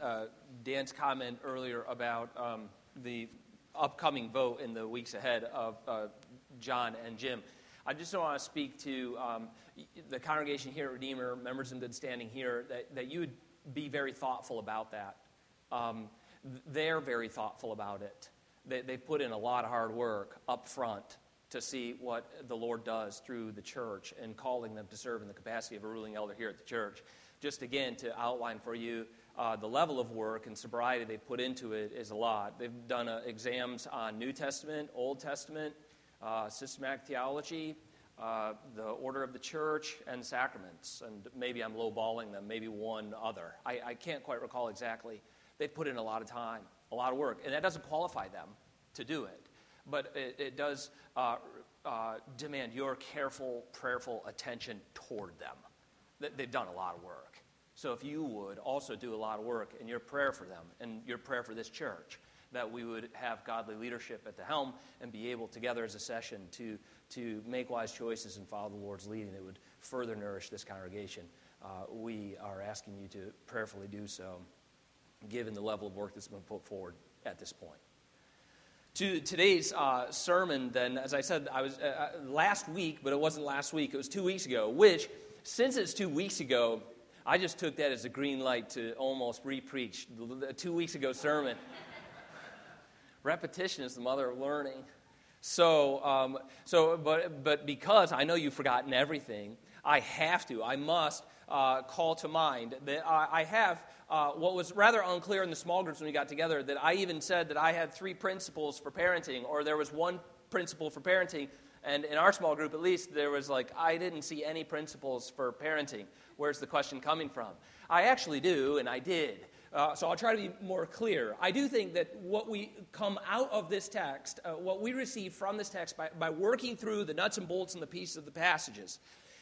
uh, Dan's comment earlier about um, the upcoming vote in the weeks ahead of uh, John and Jim. I just want to speak to um, the congregation here at Redeemer, members in good standing here, that, that you would be very thoughtful about that. Um, they're very thoughtful about it. They, they put in a lot of hard work up front to see what the Lord does through the church and calling them to serve in the capacity of a ruling elder here at the church. Just again, to outline for you uh, the level of work and sobriety they put into it is a lot. They've done uh, exams on New Testament, Old Testament, uh, systematic theology, uh, the order of the church, and sacraments. And maybe I'm lowballing them, maybe one other. I, I can't quite recall exactly. They've put in a lot of time, a lot of work, and that doesn't qualify them to do it. But it, it does uh, uh, demand your careful, prayerful attention toward them. They've done a lot of work. So if you would also do a lot of work in your prayer for them and your prayer for this church, that we would have godly leadership at the helm and be able together as a session to, to make wise choices and follow the Lord's leading that would further nourish this congregation. Uh, we are asking you to prayerfully do so, given the level of work that's been put forward at this point. To today's uh, sermon, then, as I said, I was uh, uh last week, but it wasn't last week, it was two weeks ago, which, since it's two weeks ago, I just took that as a green light to almost re-preach the two weeks ago sermon. Repetition is the mother of learning. So, um, so but, but because I know you've forgotten everything, I have to, I must uh, call to mind that I, I have uh, what was rather unclear in the small groups when we got together that I even said that I had three principles for parenting, or there was one principle for parenting. And in our small group, at least, there was like, I didn't see any principles for parenting. Where's the question coming from? I actually do, and I did. Uh, so I'll try to be more clear. I do think that what we come out of this text, uh, what we receive from this text by, by working through the nuts and bolts and the pieces of the passages,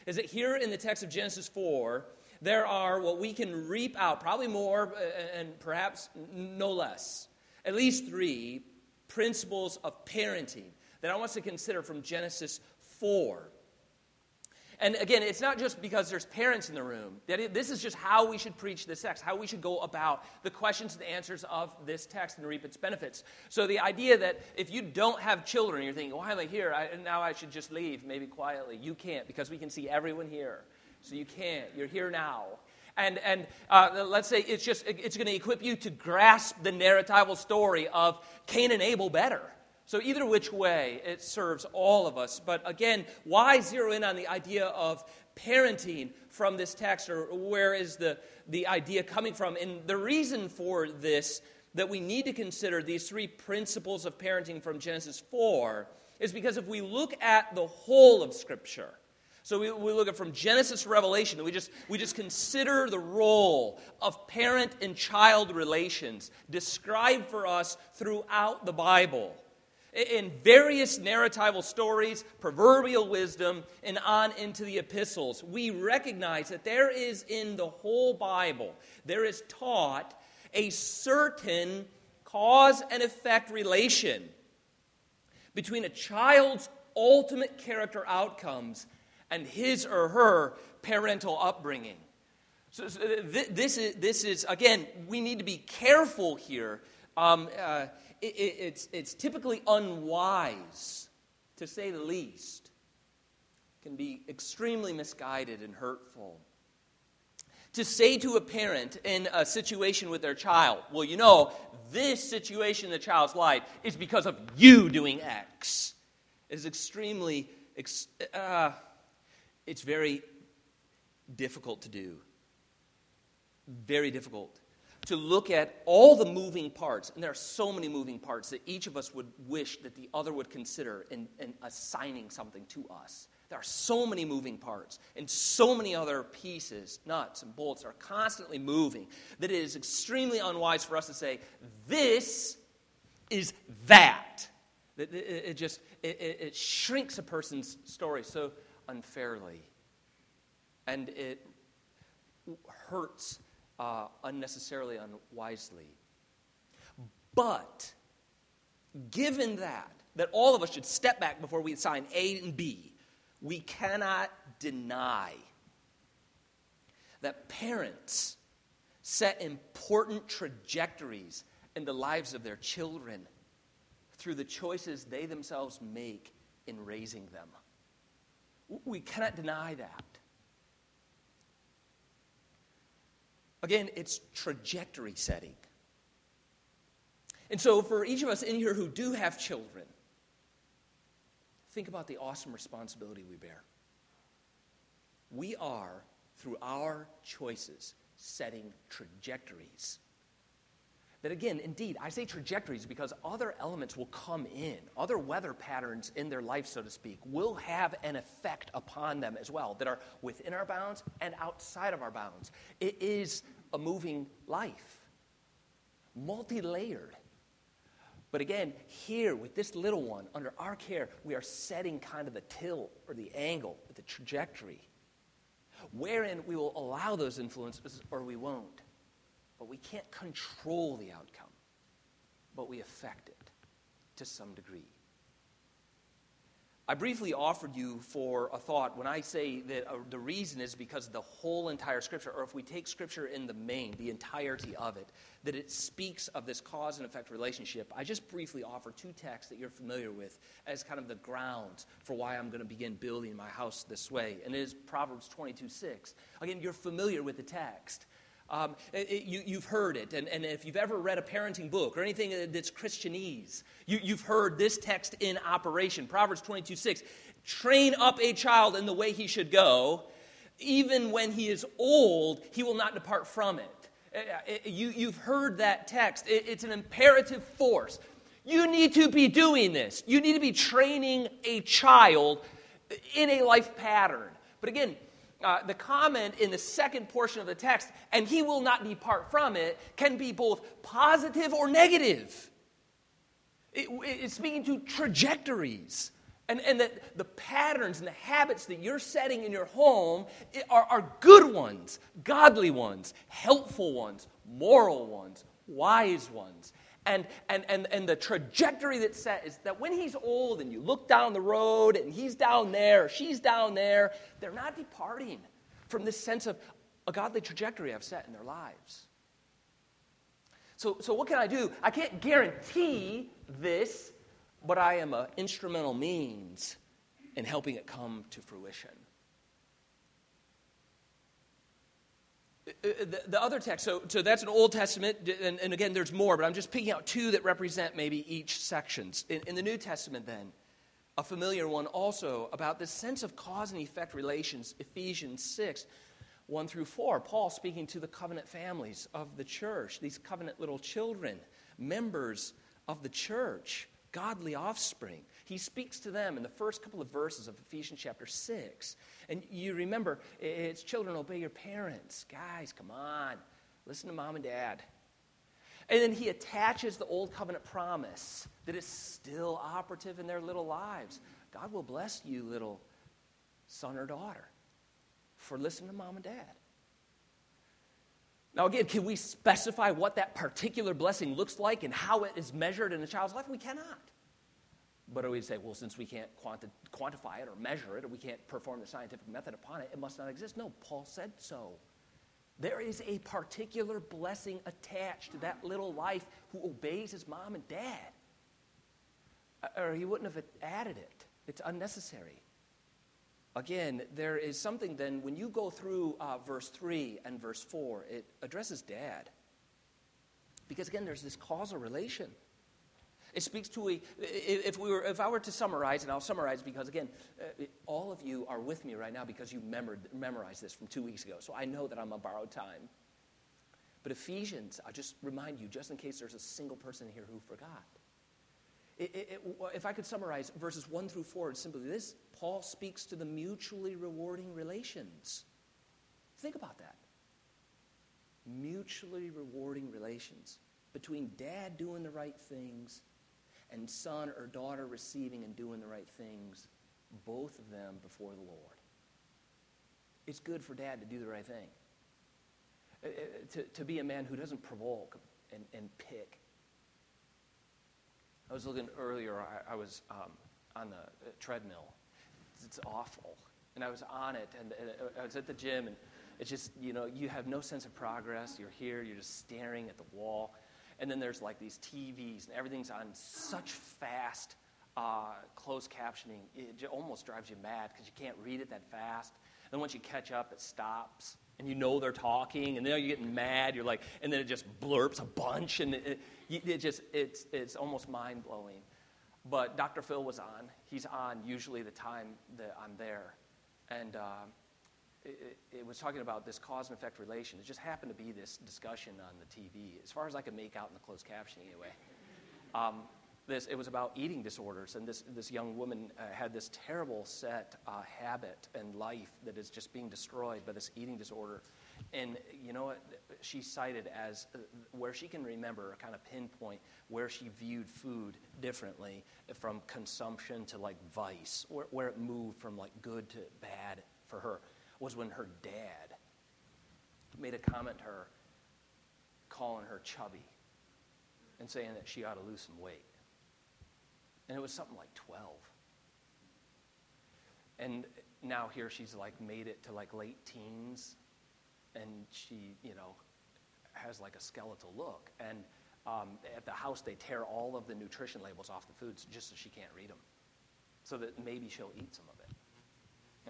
is that here in the text of Genesis 4, there are what we can reap out, probably more uh, and perhaps no less, at least three principles of parenting that I want us to consider from Genesis 4. And again, it's not just because there's parents in the room. That this is just how we should preach this text, how we should go about the questions and the answers of this text and reap its benefits. So the idea that if you don't have children, you're thinking, why am I here? I, now I should just leave, maybe quietly. You can't because we can see everyone here. So you can't. You're here now. And, and uh, let's say it's just it's going to equip you to grasp the narratival story of Cain and Abel better so, either which way, it serves all of us. But again, why zero in on the idea of parenting from this text, or where is the, the idea coming from? And the reason for this, that we need to consider these three principles of parenting from Genesis 4, is because if we look at the whole of Scripture, so we, we look at from Genesis to Revelation, we just, we just consider the role of parent and child relations described for us throughout the Bible in various narratival stories, proverbial wisdom, and on into the epistles, we recognize that there is in the whole Bible, there is taught a certain cause and effect relation between a child's ultimate character outcomes and his or her parental upbringing. So, so this, is, this is, again, we need to be careful here. Um, uh, it, it's, it's typically unwise, to say the least, can be extremely misguided and hurtful. To say to a parent in a situation with their child, well, you know, this situation in the child's life is because of you doing X, is extremely, uh, it's very difficult to do. Very difficult to look at all the moving parts, and there are so many moving parts that each of us would wish that the other would consider in, in assigning something to us. There are so many moving parts and so many other pieces, nuts and bolts are constantly moving that it is extremely unwise for us to say, this is that. It, it, it just it, it shrinks a person's story so unfairly. And it hurts uh, unnecessarily, unwisely. But given that, that all of us should step back before we assign A and B, we cannot deny that parents set important trajectories in the lives of their children through the choices they themselves make in raising them. We cannot deny that. Again, it's trajectory setting. And so, for each of us in here who do have children, think about the awesome responsibility we bear. We are, through our choices, setting trajectories. That again, indeed, I say trajectories because other elements will come in, other weather patterns in their life, so to speak, will have an effect upon them as well that are within our bounds and outside of our bounds. It is a moving life, multi layered. But again, here with this little one, under our care, we are setting kind of the tilt or the angle, the trajectory, wherein we will allow those influences or we won't. But we can't control the outcome, but we affect it to some degree. I briefly offered you for a thought when I say that uh, the reason is because the whole entire Scripture, or if we take Scripture in the main, the entirety of it, that it speaks of this cause and effect relationship. I just briefly offer two texts that you're familiar with as kind of the grounds for why I'm going to begin building my house this way. And it is Proverbs 22 6. Again, you're familiar with the text. Um, it, you, have heard it. And, and, if you've ever read a parenting book or anything that's Christianese, you, you've heard this text in operation. Proverbs 22 6. Train up a child in the way he should go. Even when he is old, he will not depart from it. Uh, uh, you, you've heard that text. It, it's an imperative force. You need to be doing this. You need to be training a child in a life pattern. But again, uh, the comment in the second portion of the text, and he will not depart from it, can be both positive or negative. It, it's speaking to trajectories. And, and that the patterns and the habits that you're setting in your home are, are good ones, godly ones, helpful ones, moral ones, wise ones. And, and, and, and the trajectory that's set is that when he's old and you look down the road and he's down there, she's down there, they're not departing from this sense of a godly trajectory I've set in their lives. So, so what can I do? I can't guarantee this, but I am an instrumental means in helping it come to fruition. Uh, uh, Uh, the, the, other text, so, so that's an Old Testament, and, and, again, there's more, but I'm just picking out two that represent maybe each sections. In, in the New Testament, then, a familiar one also about this sense of cause and effect relations, Ephesians 6, 1 through 4. Paul speaking to the covenant families of the church, these covenant little children, members of the church, godly offspring. He speaks to them in the first couple of verses of Ephesians chapter 6. And you remember, it's children, obey your parents. Guys, come on. Listen to mom and dad. And then he attaches the old covenant promise that is still operative in their little lives. God will bless you, little son or daughter, for listening to mom and dad. Now, again, can we specify what that particular blessing looks like and how it is measured in a child's life? We cannot. But we say, well, since we can't quanti- quantify it or measure it, or we can't perform the scientific method upon it, it must not exist. No, Paul said so. There is a particular blessing attached to that little life who obeys his mom and dad. Uh, or he wouldn't have added it. It's unnecessary. Again, there is something then, when you go through uh, verse 3 and verse 4, it addresses dad. Because again, there's this causal relation. It speaks to a, if, we were, if I were to summarize, and I'll summarize because, again, uh, all of you are with me right now because you memorized this from two weeks ago. So I know that I'm on borrowed time. But Ephesians, I'll just remind you, just in case there's a single person here who forgot. It, if I could summarize verses 1 through 4, it's simply this Paul speaks to the mutually rewarding relations. Think about that. Mutually rewarding relations between dad doing the right things and son or daughter receiving and doing the right things, both of them before the Lord. It's good for dad to do the right thing, uh, uh, to, to be a man who doesn't provoke and, and pick. I was looking earlier, I, I was um, on the uh, treadmill. It's awful. And I was on it, and, and I was at the gym, and It's just, you know, you have no sense of progress. You're here, you're just staring at the wall. And then there's like these TVs, and everything's on such fast uh, closed captioning. It almost drives you mad because you can't read it that fast. And once you catch up, it stops. And you know they're talking, and then you're getting mad. You're like, and then it just blurps a bunch, and it, it, it just, it's, it's almost mind blowing. But Dr. Phil was on. He's on usually the time that I'm there. And uh, it, it, was talking about this cause and effect relation. It just happened to be this discussion on the TV, as far as I could make out in the closed captioning anyway. Um, this, it was about eating disorders, and this, this young woman uh, had this terrible set uh, habit and life that is just being destroyed by this eating disorder. And you know what? She cited as uh, where she can remember, kind of pinpoint where she viewed food differently from consumption to like vice, where, where it moved from like good to bad for her, was when her dad made a comment to her, calling her chubby and saying that she ought to lose some weight. And it was something like 12. And now here she's like made it to like late teens and she, you know, has like a skeletal look. And um, at the house, they tear all of the nutrition labels off the foods just so she can't read them, so that maybe she'll eat some of it.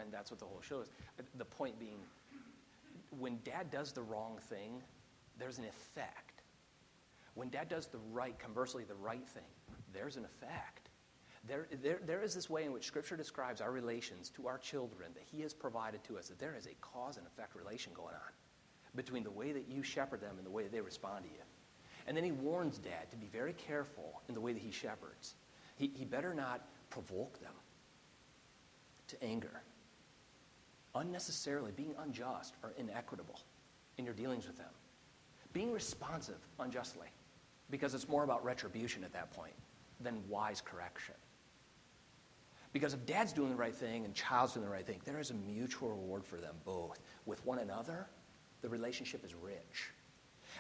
And that's what the whole show is. The point being, when dad does the wrong thing, there's an effect. When dad does the right, conversely, the right thing, there's an effect. There, there, there is this way in which Scripture describes our relations to our children that He has provided to us, that there is a cause and effect relation going on between the way that you shepherd them and the way that they respond to you. And then He warns Dad to be very careful in the way that He shepherds. He, he better not provoke them to anger, unnecessarily being unjust or inequitable in your dealings with them, being responsive unjustly, because it's more about retribution at that point than wise correction. Because if dad's doing the right thing and child's doing the right thing, there is a mutual reward for them both. With one another, the relationship is rich.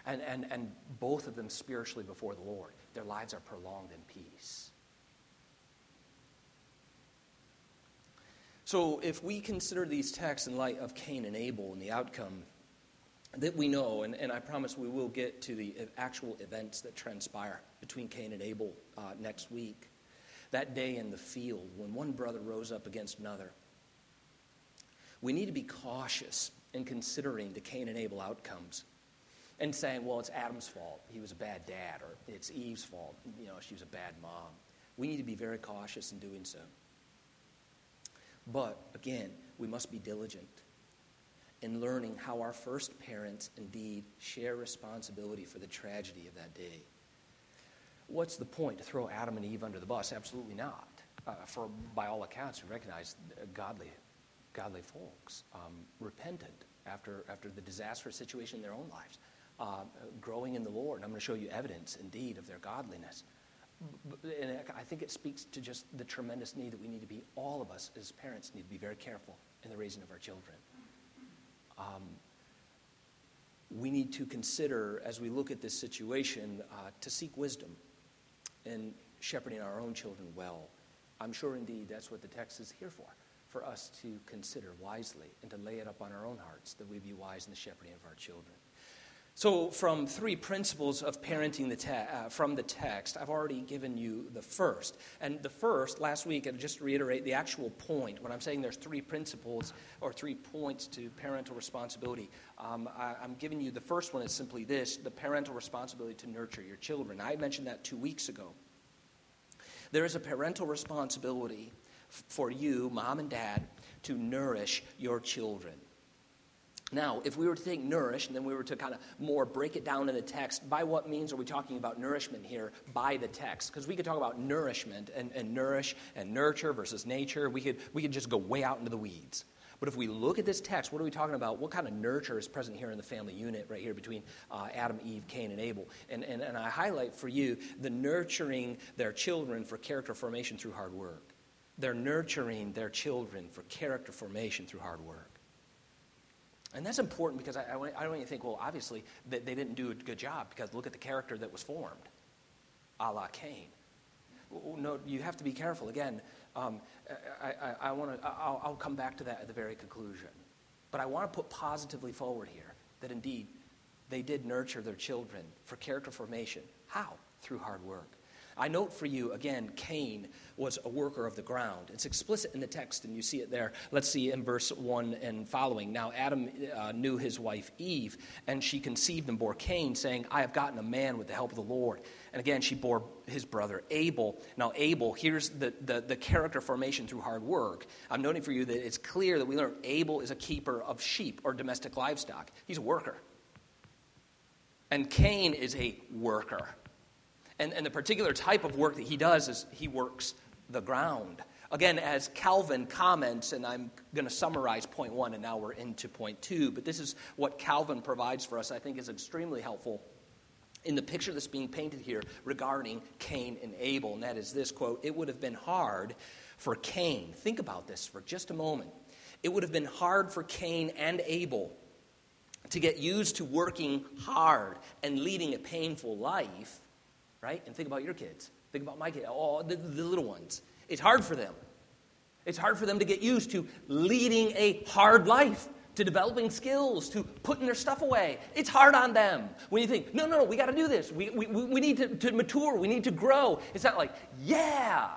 And, and, and both of them spiritually before the Lord, their lives are prolonged in peace. So, if we consider these texts in light of Cain and Abel and the outcome that we know, and, and I promise we will get to the actual events that transpire between Cain and Abel uh, next week, that day in the field when one brother rose up against another. We need to be cautious in considering the Cain and Abel outcomes and saying, well, it's Adam's fault. He was a bad dad, or it's Eve's fault. You know, she was a bad mom. We need to be very cautious in doing so. But again, we must be diligent in learning how our first parents indeed share responsibility for the tragedy of that day. What's the point to throw Adam and Eve under the bus? Absolutely not. Uh, for by all accounts, we recognize godly, godly folks, um, repentant after after the disastrous situation in their own lives, uh, growing in the Lord. I'm going to show you evidence, indeed, of their godliness. And I think it speaks to just the tremendous need that we need to be. All of us as parents need to be very careful in the raising of our children. Um, we need to consider, as we look at this situation, uh, to seek wisdom in shepherding our own children well. I'm sure indeed that's what the text is here for, for us to consider wisely and to lay it up on our own hearts that we be wise in the shepherding of our children. So, from three principles of parenting the te- uh, from the text, I've already given you the first. And the first, last week, and just to reiterate the actual point, when I'm saying there's three principles or three points to parental responsibility, um, I, I'm giving you the first one is simply this the parental responsibility to nurture your children. I mentioned that two weeks ago. There is a parental responsibility for you, mom and dad, to nourish your children. Now, if we were to take nourish and then we were to kind of more break it down in the text, by what means are we talking about nourishment here by the text? Because we could talk about nourishment and, and nourish and nurture versus nature. We could, we could just go way out into the weeds. But if we look at this text, what are we talking about? What kind of nurture is present here in the family unit, right here between uh, Adam, Eve, Cain, and Abel? And, and, and I highlight for you the nurturing their children for character formation through hard work. They're nurturing their children for character formation through hard work. And that's important because I, I, I don't even think, well, obviously, they, they didn't do a good job because look at the character that was formed, a la Cain. No, you have to be careful. Again, um, I, I, I want to. I'll, I'll, come back to that at the very conclusion. But I want to put positively forward here that indeed they did nurture their children for character formation. How? Through hard work. I note for you, again, Cain was a worker of the ground. It's explicit in the text, and you see it there. Let's see in verse 1 and following. Now, Adam uh, knew his wife Eve, and she conceived and bore Cain, saying, I have gotten a man with the help of the Lord. And again, she bore his brother Abel. Now, Abel, here's the, the, the character formation through hard work. I'm noting for you that it's clear that we learn Abel is a keeper of sheep or domestic livestock, he's a worker. And Cain is a worker. And, and the particular type of work that he does is he works the ground. Again, as Calvin comments, and I'm going to summarize point one, and now we're into point two, but this is what Calvin provides for us, I think is extremely helpful in the picture that's being painted here regarding Cain and Abel, and that is this quote It would have been hard for Cain, think about this for just a moment. It would have been hard for Cain and Abel to get used to working hard and leading a painful life right? And think about your kids. Think about my kids, all the, the little ones. It's hard for them. It's hard for them to get used to leading a hard life, to developing skills, to putting their stuff away. It's hard on them. When you think, no, no, no, we got to do this. We, we, we need to, to mature. We need to grow. It's not like, yeah.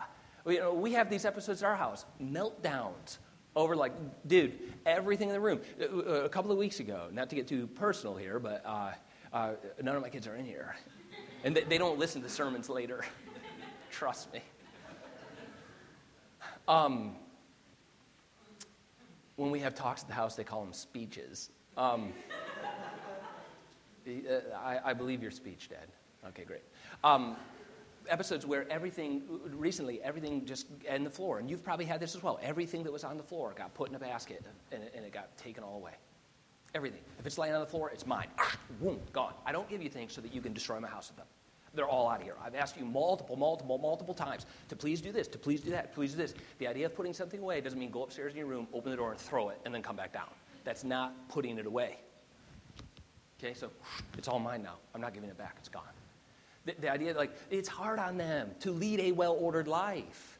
You know, we have these episodes at our house, meltdowns over like, dude, everything in the room. A couple of weeks ago, not to get too personal here, but uh, uh, none of my kids are in here. And they, they don't listen to sermons later. Trust me. Um, when we have talks at the house, they call them speeches. Um, uh, I, I, believe your speech, Dad. Okay, great. Um, episodes where everything, recently, everything just, and the floor, and you've probably had this as well. Everything that was on the floor got put in a basket and, and it got taken all away. Everything. If it's laying on the floor, it's mine. Ah, boom, gone. I don't give you things so that you can destroy my house with them. They're all out of here. I've asked you multiple, multiple, multiple times to please do this, to please do that, please do this. The idea of putting something away doesn't mean go upstairs in your room, open the door, and throw it, and then come back down. That's not putting it away. Okay, so it's all mine now. I'm not giving it back. It's gone. The, the idea, like, it's hard on them to lead a well ordered life.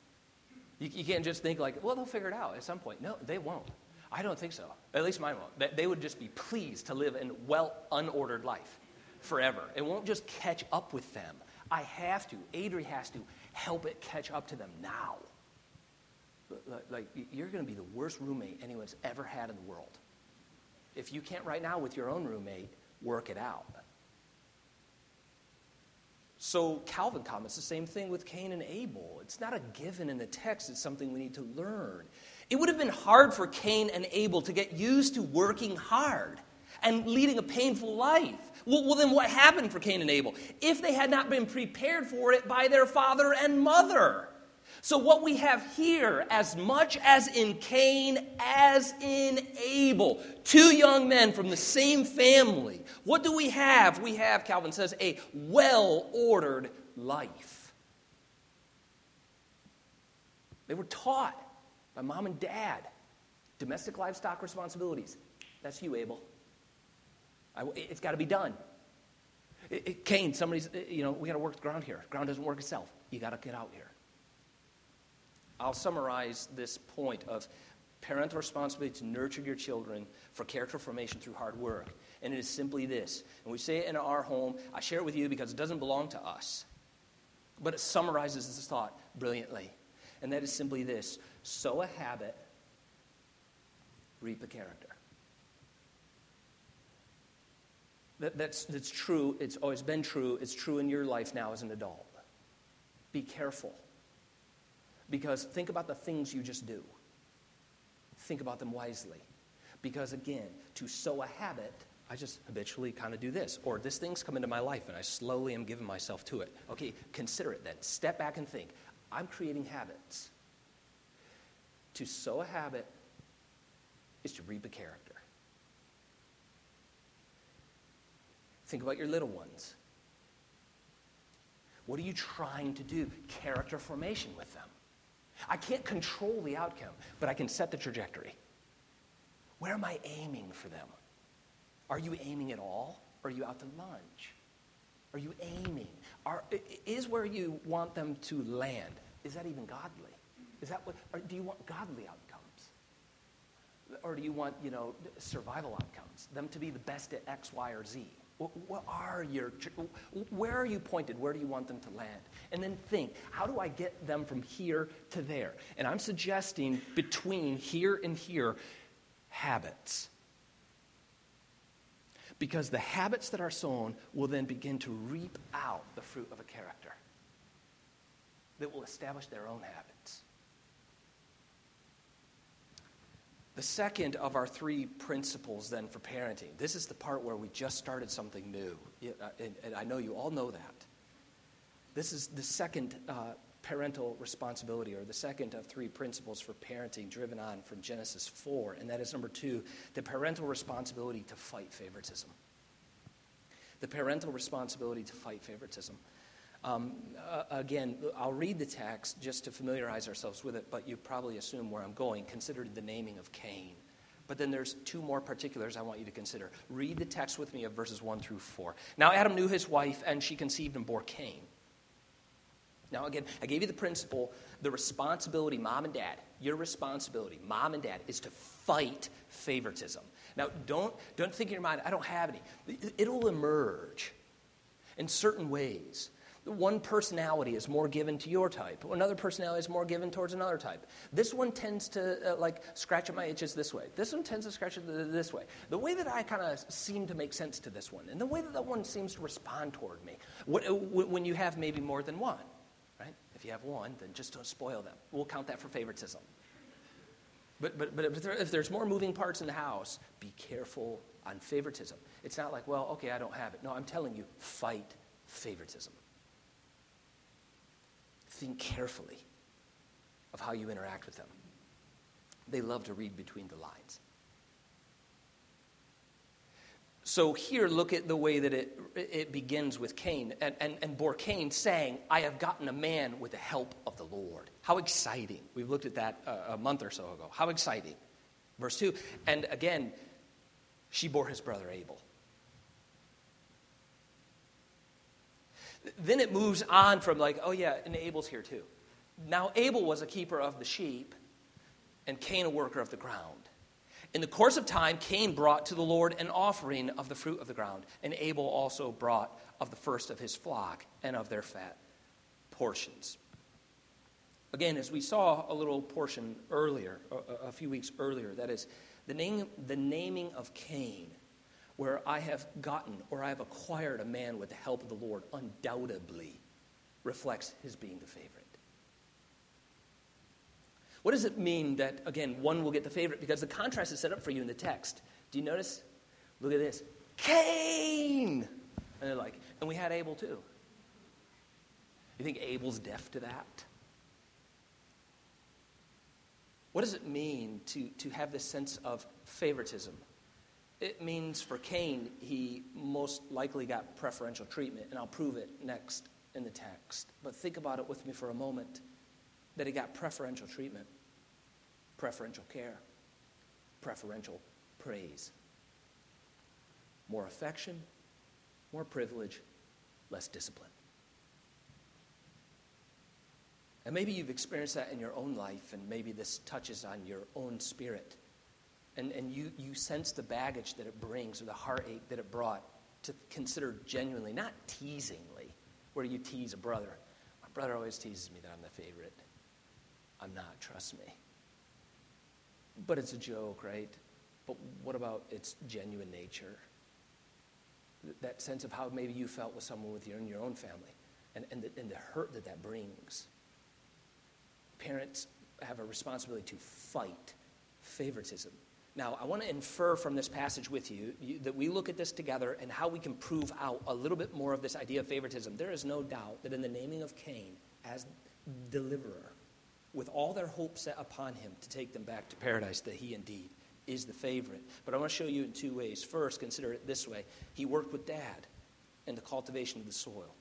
You, you can't just think, like, well, they'll figure it out at some point. No, they won't. I don't think so. At least mine won't. They would just be pleased to live in well unordered life forever. It won't just catch up with them. I have to. Adri has to help it catch up to them now. Like, you're going to be the worst roommate anyone's ever had in the world. If you can't right now with your own roommate, work it out. So Calvin comments the same thing with Cain and Abel. It's not a given in the text, it's something we need to learn. It would have been hard for Cain and Abel to get used to working hard and leading a painful life. Well, well, then what happened for Cain and Abel? If they had not been prepared for it by their father and mother. So, what we have here, as much as in Cain as in Abel, two young men from the same family, what do we have? We have, Calvin says, a well ordered life. They were taught mom and dad domestic livestock responsibilities. That's you, Abel. I, it's got to be done. It, it, Cain, somebody's, uh, you know, we got to work the ground here. Ground doesn't work itself. You got to get out here. I'll summarize this point of parental responsibility to nurture your children for character formation through hard work. And it is simply this. And we say it in our home. I share it with you because it doesn't belong to us. But it summarizes this thought brilliantly. And that is simply this sow a habit, reap a character. That, that's, that's true. It's always been true. It's true in your life now as an adult. Be careful. Because think about the things you just do. Think about them wisely. Because again, to sow a habit, I just habitually kind of do this. Or this thing's come into my life and I slowly am giving myself to it. Okay, consider it then. Step back and think. I'm creating habits. To sow a habit is to reap a character. Think about your little ones. What are you trying to do? Character formation with them. I can't control the outcome, but I can set the trajectory. Where am I aiming for them? Are you aiming at all? Or are you out to lunch? Are you aiming? Are, is where you want them to land, is that even godly? Is that what, do you want godly outcomes? Or do you want, you know, survival outcomes, them to be the best at X, Y, or Z? What are your, where are you pointed? Where do you want them to land? And then think, how do I get them from here to there? And I'm suggesting between here and here, habits. Because the habits that are sown will then begin to reap out the fruit of a character that will establish their own habits. The second of our three principles, then, for parenting, this is the part where we just started something new. Uh, and I know you all know that. This is the second uh, parental responsibility, or the second of three principles for parenting driven on from Genesis 4, and that is number two the parental responsibility to fight favoritism. The parental responsibility to fight favoritism. Um, uh, again, I'll read the text just to familiarize ourselves with it, but you probably assume where I'm going. Consider the naming of Cain. But then there's two more particulars I want you to consider. Read the text with me of verses 1 through 4. Now, Adam knew his wife, and she conceived and bore Cain. Now, again, I gave you the principle the responsibility, mom and dad, your responsibility, mom and dad, is to fight favoritism. Now, don't, don't think in your mind, I don't have any. It'll emerge in certain ways. One personality is more given to your type. Another personality is more given towards another type. This one tends to uh, like scratch at my itches this way. This one tends to scratch it this way. The way that I kind of seem to make sense to this one, and the way that that one seems to respond toward me. When you have maybe more than one? If you have one, then just don't spoil them. We'll count that for favoritism. But, but, but if there's more moving parts in the house, be careful on favoritism. It's not like, well, okay, I don't have it. No, I'm telling you, fight favoritism think carefully of how you interact with them. They love to read between the lines. So here, look at the way that it, it begins with Cain. And, and, and bore Cain saying, I have gotten a man with the help of the Lord. How exciting. We've looked at that a, a month or so ago. How exciting. Verse 2. And again, she bore his brother Abel. Then it moves on from like, oh yeah, and Abel's here too. Now Abel was a keeper of the sheep, and Cain a worker of the ground. In the course of time, Cain brought to the Lord an offering of the fruit of the ground, and Abel also brought of the first of his flock and of their fat portions. Again, as we saw a little portion earlier, a, few weeks earlier, that is, the, name, the naming of Cain where I have gotten or I have acquired a man with the help of the Lord undoubtedly reflects his being the favorite. What does it mean that, again, one will get the favorite? Because the contrast is set up for you in the text. Do you notice? Look at this Cain! And they're like, and we had Abel too. You think Abel's deaf to that? What does it mean to, to have this sense of favoritism? It means for Cain, he most likely got preferential treatment, and I'll prove it next in the text. But think about it with me for a moment that he got preferential treatment, preferential care, preferential praise. More affection, more privilege, less discipline. And maybe you've experienced that in your own life, and maybe this touches on your own spirit and, and you, you sense the baggage that it brings or the heartache that it brought to consider genuinely, not teasingly, where you tease a brother. My brother always teases me that I'm the favorite. I'm not, trust me. But it's a joke, right? But what about its genuine nature? That sense of how maybe you felt with someone with your, in your own family and, and, the, and the hurt that that brings. Parents have a responsibility to fight favoritism now, I want to infer from this passage with you, you, that we look at this together and how we can prove out a little bit more of this idea of favoritism. There is no doubt that in the naming of Cain as deliverer, with all their hope set upon him to take them back to paradise, that he indeed is the favorite. But I want to show you in two ways. First, consider it this way he worked with dad in the cultivation of the soil.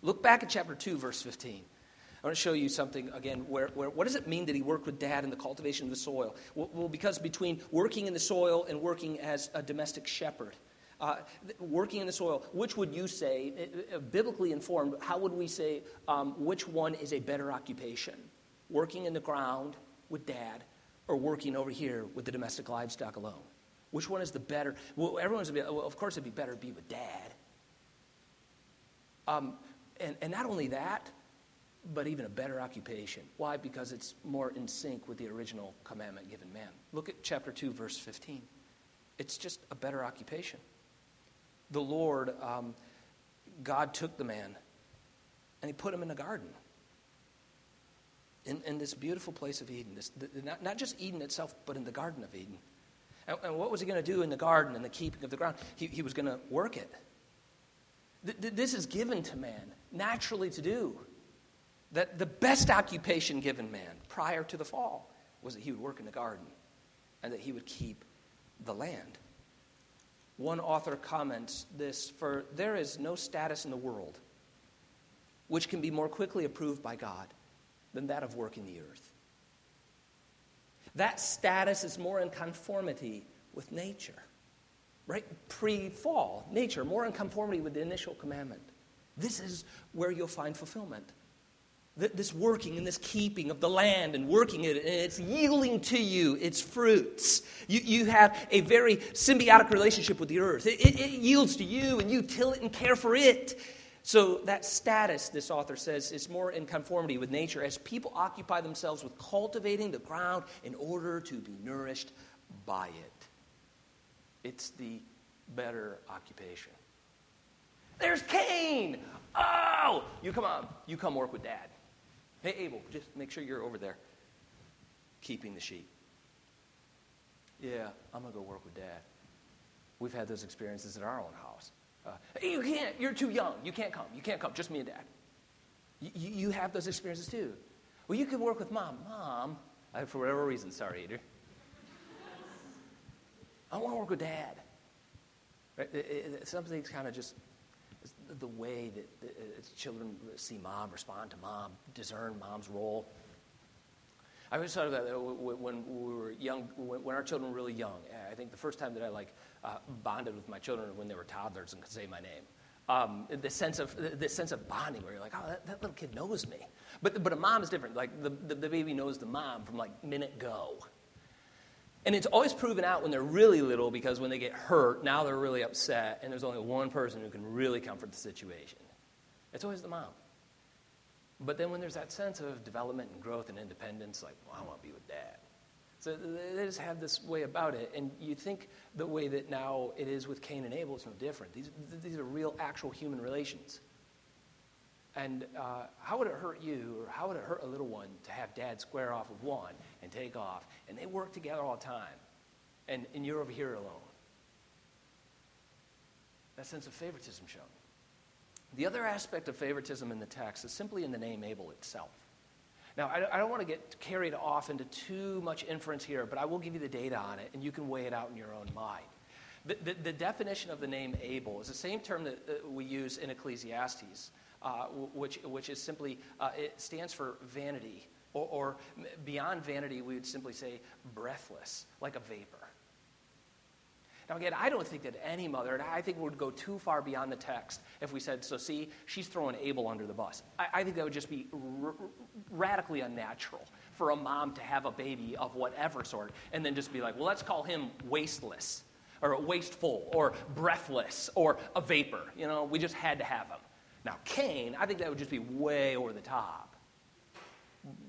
Look back at chapter 2, verse 15. I want to show you something again. Where, where, what does it mean that he worked with dad in the cultivation of the soil? Well, well because between working in the soil and working as a domestic shepherd, uh, working in the soil, which would you say, uh, uh, biblically informed, how would we say um, which one is a better occupation? Working in the ground with dad or working over here with the domestic livestock alone? Which one is the better? Well, everyone's be, well, of course, it'd be better to be with dad. Um, and, and not only that, but even a better occupation. Why? Because it's more in sync with the original commandment given man. Look at chapter 2, verse 15. It's just a better occupation. The Lord, um, God took the man and he put him in a garden. In, in this beautiful place of Eden. This, not, not just Eden itself, but in the Garden of Eden. And, and what was he going to do in the garden and the keeping of the ground? He, he was going to work it. Th- th- this is given to man naturally to do. That the best occupation given man prior to the fall was that he would work in the garden and that he would keep the land. One author comments this for there is no status in the world which can be more quickly approved by God than that of working the earth. That status is more in conformity with nature, right? Pre fall, nature, more in conformity with the initial commandment. This is where you'll find fulfillment this working and this keeping of the land and working it, and it's yielding to you its fruits. You, you have a very symbiotic relationship with the earth. It, it, it yields to you, and you till it and care for it. So, that status, this author says, is more in conformity with nature as people occupy themselves with cultivating the ground in order to be nourished by it. It's the better occupation. There's Cain. Oh, you come on. You come work with dad. Hey, Abel, just make sure you're over there keeping the sheep. Yeah, I'm going to go work with dad. We've had those experiences in our own house. Uh, you can't. You're too young. You can't come. You can't come. Just me and dad. You, you have those experiences too. Well, you can work with mom. Mom, I, for whatever reason, sorry, Eater. I want to work with dad. Right? It, it, some things kind of just the way that children see mom, respond to mom, discern mom's role. I always thought of that when we were young, when our children were really young. I think the first time that I like uh, bonded with my children when they were toddlers and could say my name. Um, the sense of the sense of bonding, where you're like, oh, that, that, little kid knows me. But but a mom is different. Like the, the, the baby knows the mom from like minute go. And it's always proven out when they're really little because when they get hurt, now they're really upset, and there's only one person who can really comfort the situation. It's always the mom. But then when there's that sense of development and growth and independence, like, well, I want to be with dad. So they just have this way about it. And you think the way that now it is with Cain and Abel is no different. These, these are real, actual human relations. And uh, how would it hurt you, or how would it hurt a little one to have dad square off with one and take off? And they work together all the time, and, and you're over here alone. That sense of favoritism shown. The other aspect of favoritism in the text is simply in the name Abel itself. Now, I, don't want to get carried off into too much inference here, but I will give you the data on it, and you can weigh it out in your own mind. The, the, the definition of the name Abel is the same term that we use in Ecclesiastes uh, which, which is simply, uh, it stands for vanity. Or, or beyond vanity, we would simply say breathless, like a vapor. Now, again, I don't think that any mother, and I think we would go too far beyond the text if we said, so see, she's throwing Abel under the bus. I, I think that would just be r- radically unnatural for a mom to have a baby of whatever sort and then just be like, well, let's call him wasteless or wasteful or breathless or a vapor. You know, we just had to have him. Now, Cain, I think that would just be way over the top.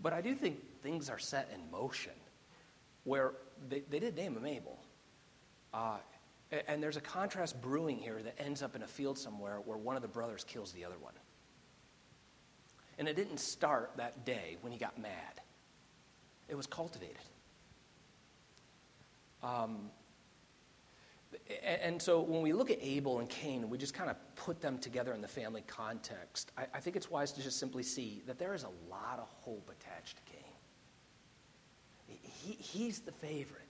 But I do think things are set in motion where they, they did name him Abel. Uh, and there's a contrast brewing here that ends up in a field somewhere where one of the brothers kills the other one. And it didn't start that day when he got mad, it was cultivated. Um, and so when we look at Abel and Cain, we just kind of put them together in the family context. I, I, think it's wise to just simply see that there is a lot of hope attached to Cain. He, he's the favorite.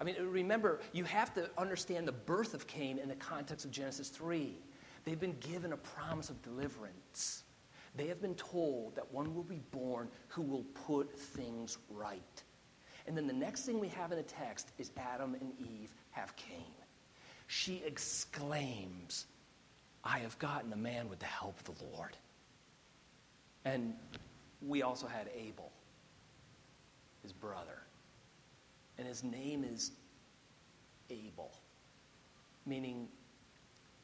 I mean, remember, you have to understand the birth of Cain in the context of Genesis 3. They've been given a promise of deliverance. They have been told that one will be born who will put things right. And then the next thing we have in the text is Adam and Eve have Cain she exclaims, I have gotten a man with the help of the Lord. And we also had Abel, his brother. And his name is Abel, meaning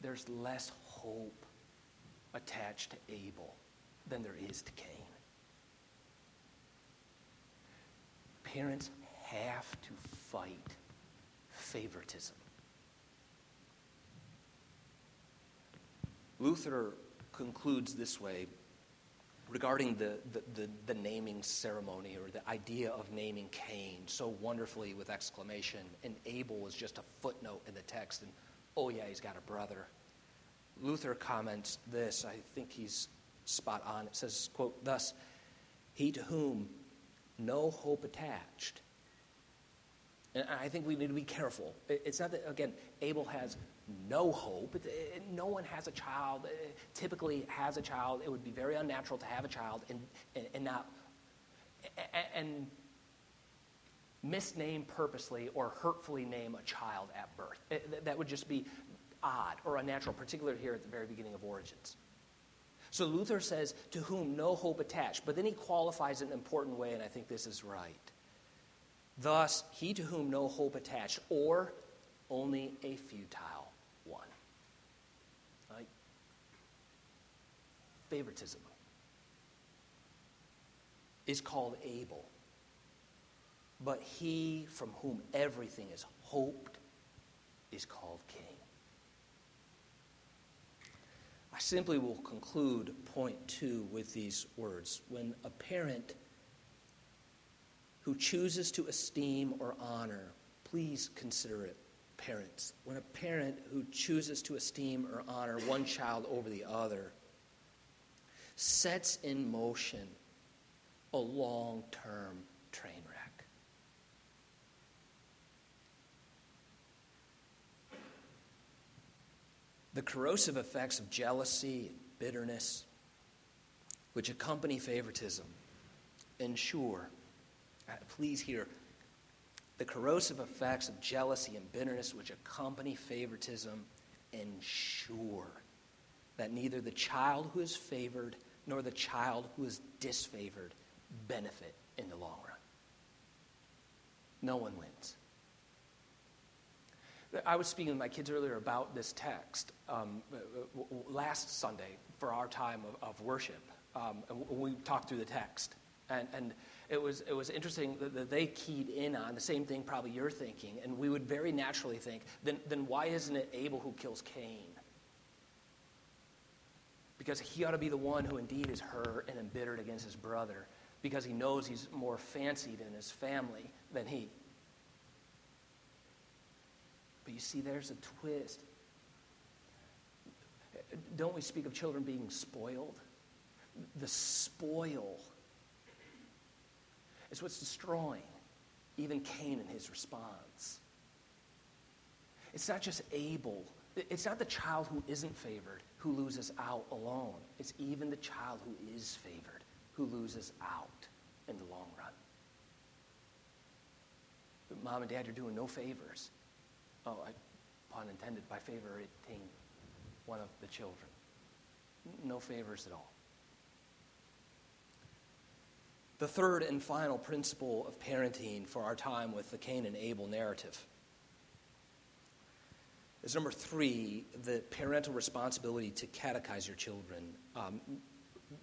there's less hope attached to Abel than there is to Cain. Parents have to fight favoritism. Luther concludes this way regarding the, the, the, the, naming ceremony or the idea of naming Cain so wonderfully with exclamation, and Abel was just a footnote in the text, and oh yeah, he's got a brother. Luther comments this, I think he's spot on. It says, quote, thus, he to whom no hope attached. And I think we need to be careful. It's not that, again, Abel has no hope. No one has a child, uh, typically has a child. It would be very unnatural to have a child and, and, not, and misname purposely or hurtfully name a child at birth. That would just be odd or unnatural, particularly here at the very beginning of Origins. So Luther says, to whom no hope attached. But then he qualifies it in an important way, and I think this is right. Thus, he to whom no hope attached, or only a futile one. Right? Favoritism is called Abel. But he from whom everything is hoped is called Cain. I simply will conclude point two with these words. When a parent who chooses to esteem or honor, please consider it parents. When a parent who chooses to esteem or honor one child over the other sets in motion a long term train wreck. The corrosive effects of jealousy and bitterness, which accompany favoritism, ensure, uh, please hear, the corrosive effects of jealousy and bitterness which accompany favoritism ensure that neither the child who is favored nor the child who is disfavored benefit in the long run. No one wins. I was speaking with my kids earlier about this text um, last Sunday for our time of, of worship. Um, we talked through the text. And, and it was, it was interesting that, that, they keyed in on the same thing probably you're thinking. And we would very naturally think, then, then why isn't it Abel who kills Cain? Because he ought to be the one who indeed is hurt and embittered against his brother because he knows he's more fancied in his family than he. But you see, there's a twist. Don't we speak of children being spoiled? The spoil is what's destroying even Cain in his response. It's not just Abel, it's not the child who isn't favored who loses out alone. It's even the child who is favored who loses out in the long run. But mom and dad, you're doing no favors. Oh, I, pun intended, by favoriting one of the children. No favors at all. The third and final principle of parenting for our time with the Cain and Abel narrative is number three, the parental responsibility to catechize your children. Um,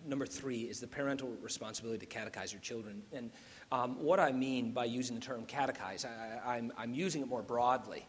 number three is the parental responsibility to catechize your children. And um, what I mean by using the term catechize, I, I'm using it more broadly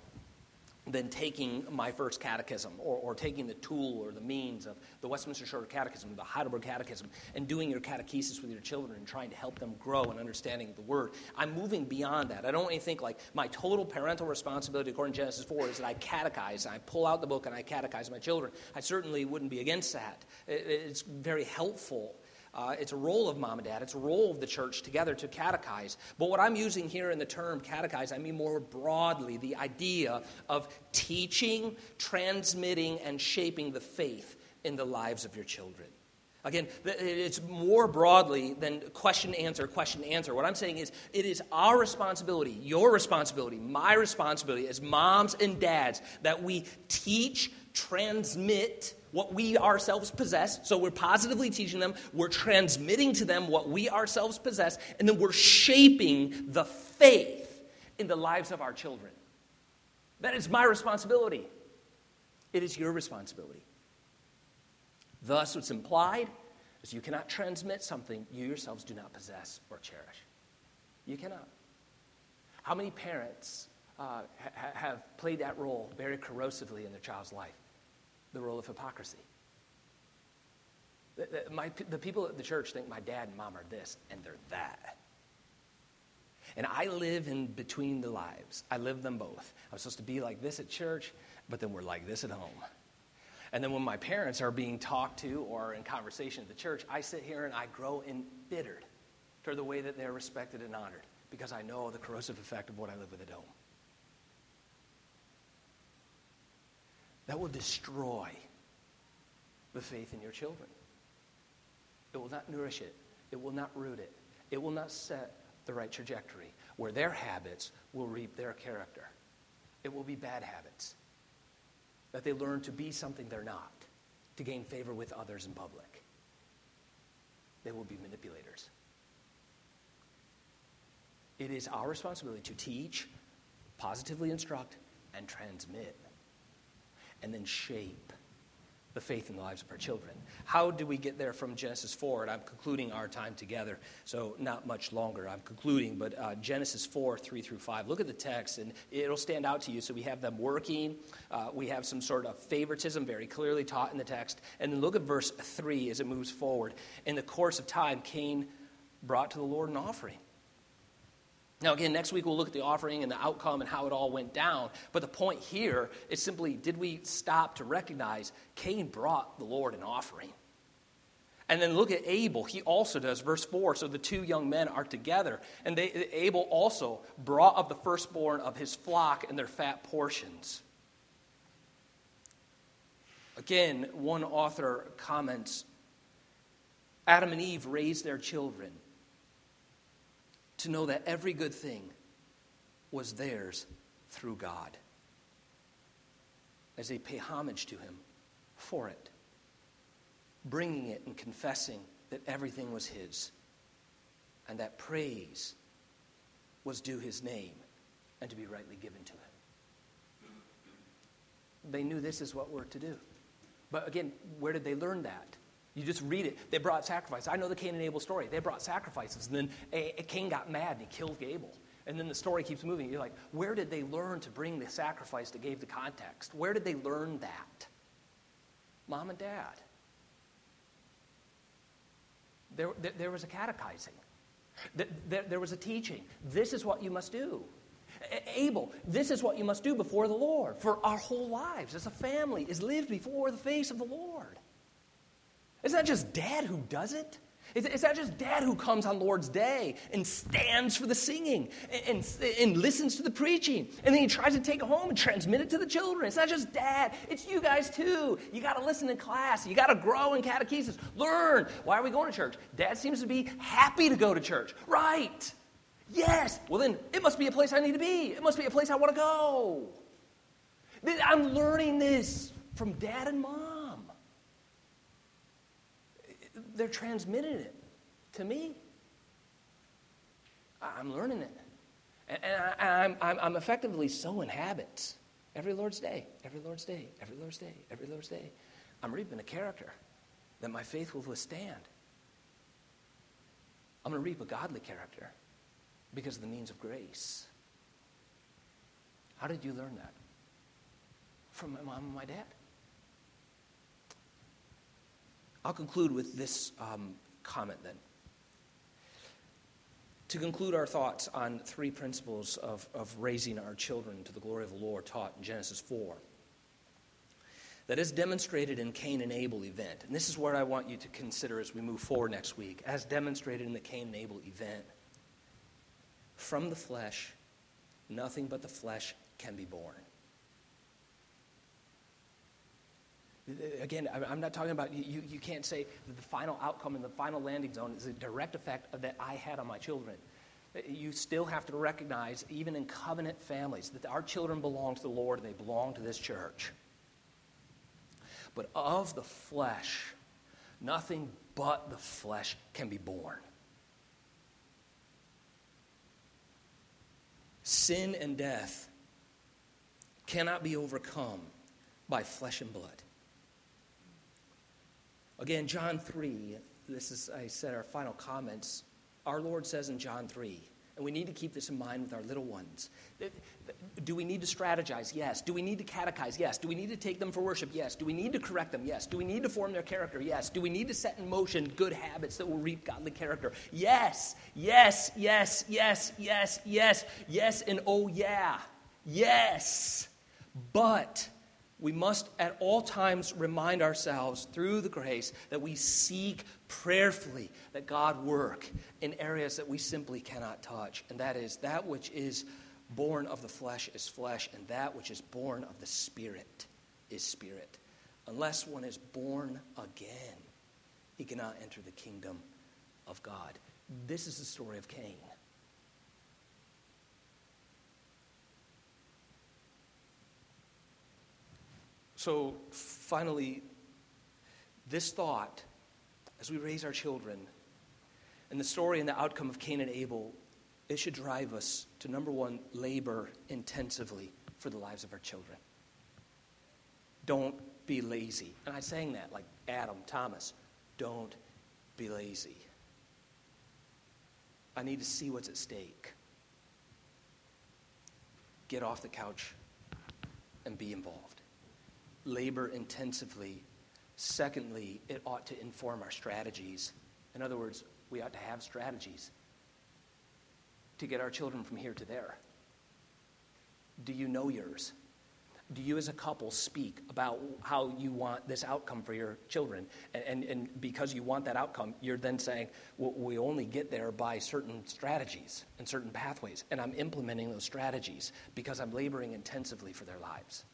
than taking my first catechism or, or, taking the tool or the means of the Westminster Shorter Catechism, the Heidelberg Catechism, and doing your catechesis with your children and trying to help them grow in understanding the Word. I'm moving beyond that. I don't want to think like my total parental responsibility, according to Genesis 4, is that I catechize, and I pull out the book and I catechize my children. I certainly wouldn't be against that. It's very helpful uh, it's a role of mom and dad, it's a role of the church together to catechize. But what I'm using here in the term catechize, I mean more broadly the idea of teaching, transmitting, and shaping the faith in the lives of your children. Again, it's more broadly than question, answer, question, answer. What I'm saying is, it is our responsibility, your responsibility, my responsibility as moms and dads that we teach, transmit, what we ourselves possess. So we're positively teaching them, we're transmitting to them what we ourselves possess, and then we're shaping the faith in the lives of our children. That is my responsibility. It is your responsibility. Thus, what's implied is you cannot transmit something you yourselves do not possess or cherish. You cannot. How many parents uh, ha- have played that role very corrosively in their child's life? The role of hypocrisy. The, my, the people at the church think my dad and mom are this, and they're that. And I live in between the lives. I live them both. I'm supposed to be like this at church, but then we're like this at home. And then when my parents are being talked to or in conversation at the church, I sit here and I grow embittered toward the way that they're respected and honored because I know the corrosive effect of what I live with at home. That will destroy the faith in your children. It will not nourish it. It will not root it. It will not set the right trajectory where their habits will reap their character. It will be bad habits. That they learn to be something they're not, to gain favor with others in public. They will be manipulators. It is our responsibility to teach, positively instruct, and transmit, and then shape the faith in the lives of our children. How do we get there from Genesis 4? And I'm concluding our time together, so not much longer. I'm concluding, but uh, Genesis 4, 3 through 5. Look at the text, and it'll stand out to you. So we have them working. Uh, we have some sort of favoritism very clearly taught in the text. And then look at verse 3 as it moves forward. In the course of time, Cain brought to the Lord an offering. Now, again, next week we'll look at the offering and the outcome and how it all went down. But the point here is simply did we stop to recognize Cain brought the Lord an offering? And then look at Abel. He also does. Verse 4 so the two young men are together. And they, Abel also brought of the firstborn of his flock and their fat portions. Again, one author comments Adam and Eve raised their children to know that every good thing was theirs through God as they pay homage to Him for it, bringing it and confessing that everything was His and that praise was due His name and to be rightly given to Him. They knew this is what we're to do. But again, where did they learn that? You just read it. They brought sacrifices. I know the Cain and Abel story. They brought sacrifices, and then Cain got mad and he killed Abel. And then the story keeps moving. You're like, where did they learn to bring the sacrifice that gave the context? Where did they learn that? Mom and dad. There, there, there was a catechizing, there, there was a teaching. This is what you must do. Abel, this is what you must do before the Lord for our whole lives as a family, is lived before the face of the Lord. It's not just dad who does it. It's not just dad who comes on Lord's Day and stands for the singing and, and, and, listens to the preaching. And then he tries to take it home and transmit it to the children. It's not just dad, it's you guys too. You got to listen in class. You got to grow in catechesis. Learn. Why are we going to church? Dad seems to be happy to go to church. Right. Yes. Well, then it must be a place I need to be. It must be a place I want to go. I'm learning this from dad and mom they're transmitting it to me. I'm learning it. And, I, am I'm, I'm effectively sowing habits every Lord's Day, every Lord's Day, every Lord's Day, every Lord's Day. I'm reaping a character that my faith will withstand. I'm going to reap a godly character because of the means of grace. How did you learn that? From my mom and my dad. I'll conclude with this um, comment then. To conclude our thoughts on three principles of, of raising our children to the glory of the Lord taught in Genesis 4 that is demonstrated in Cain and Abel event. And this is what I want you to consider as we move forward next week, as demonstrated in the Cain and Abel event. From the flesh, nothing but the flesh can be born. Again, I'm not talking about, you, you can't say that the final outcome and the final landing zone is a direct effect of that I had on my children. You still have to recognize, even in covenant families, that our children belong to the Lord and they belong to this church. But of the flesh, nothing but the flesh can be born. sin and death cannot be overcome by flesh and blood. Again, John 3, this is, I said, our final comments. Our Lord says in John 3, and we need to keep this in mind with our little ones. Do we need to strategize? Yes. Do we need to catechize? Yes. Do we need to take them for worship? Yes. Do we need to correct them? Yes. Do we need to form their character? Yes. Do we need to set in motion good habits that will reap godly character? Yes. Yes, yes, yes, yes, yes, yes, and oh yeah. Yes. But we must at all times remind ourselves through the grace that we seek prayerfully that God work in areas that we simply cannot touch. And that is that which is born of the flesh is flesh, and that which is born of the Spirit is spirit. Unless one is born again, he cannot enter the kingdom of God. This is the story of Cain. So, finally, this thought, as we raise our children, and the story and the outcome of Cain and Abel, it should drive us to number one, labor intensively for the lives of our children. Don't be lazy. And I'm saying that like Adam, Thomas. Don't be lazy. I need to see what's at stake. Get off the couch and be involved labor intensively. Secondly, it ought to inform our strategies. In other words, we ought to have strategies to get our children from here to there. Do you know yours? Do you, as a couple, speak about how you want this outcome for your children? And, and, and because you want that outcome, you're then saying, well, we only get there by certain strategies and certain pathways. And I'm implementing those strategies because I'm laboring intensively for their lives.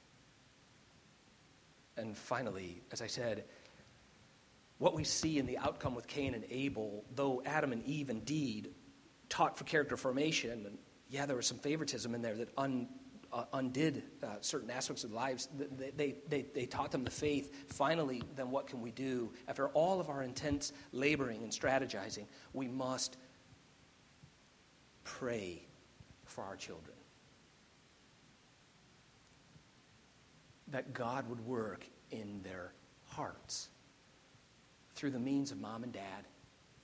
And finally, as I said, what we see in the outcome with Cain and Abel, though Adam and Eve indeed taught for character formation, and yeah, there was some favoritism in there that un, uh, undid uh, certain aspects of lives. They, they, they, they, taught them the faith. Finally, then what can we do? After all of our intense laboring and strategizing, we must pray for our children. That God would work in their hearts through the means of mom and dad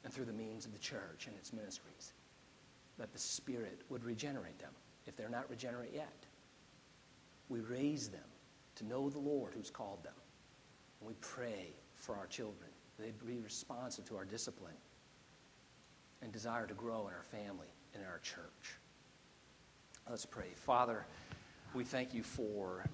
and through the means of the church and its ministries. That the Spirit would regenerate them if they're not regenerate yet. We raise them to know the Lord who's called them. And we pray for our children. They'd be responsive to our discipline and desire to grow in our family and in our church. Let's pray. Father, we thank you for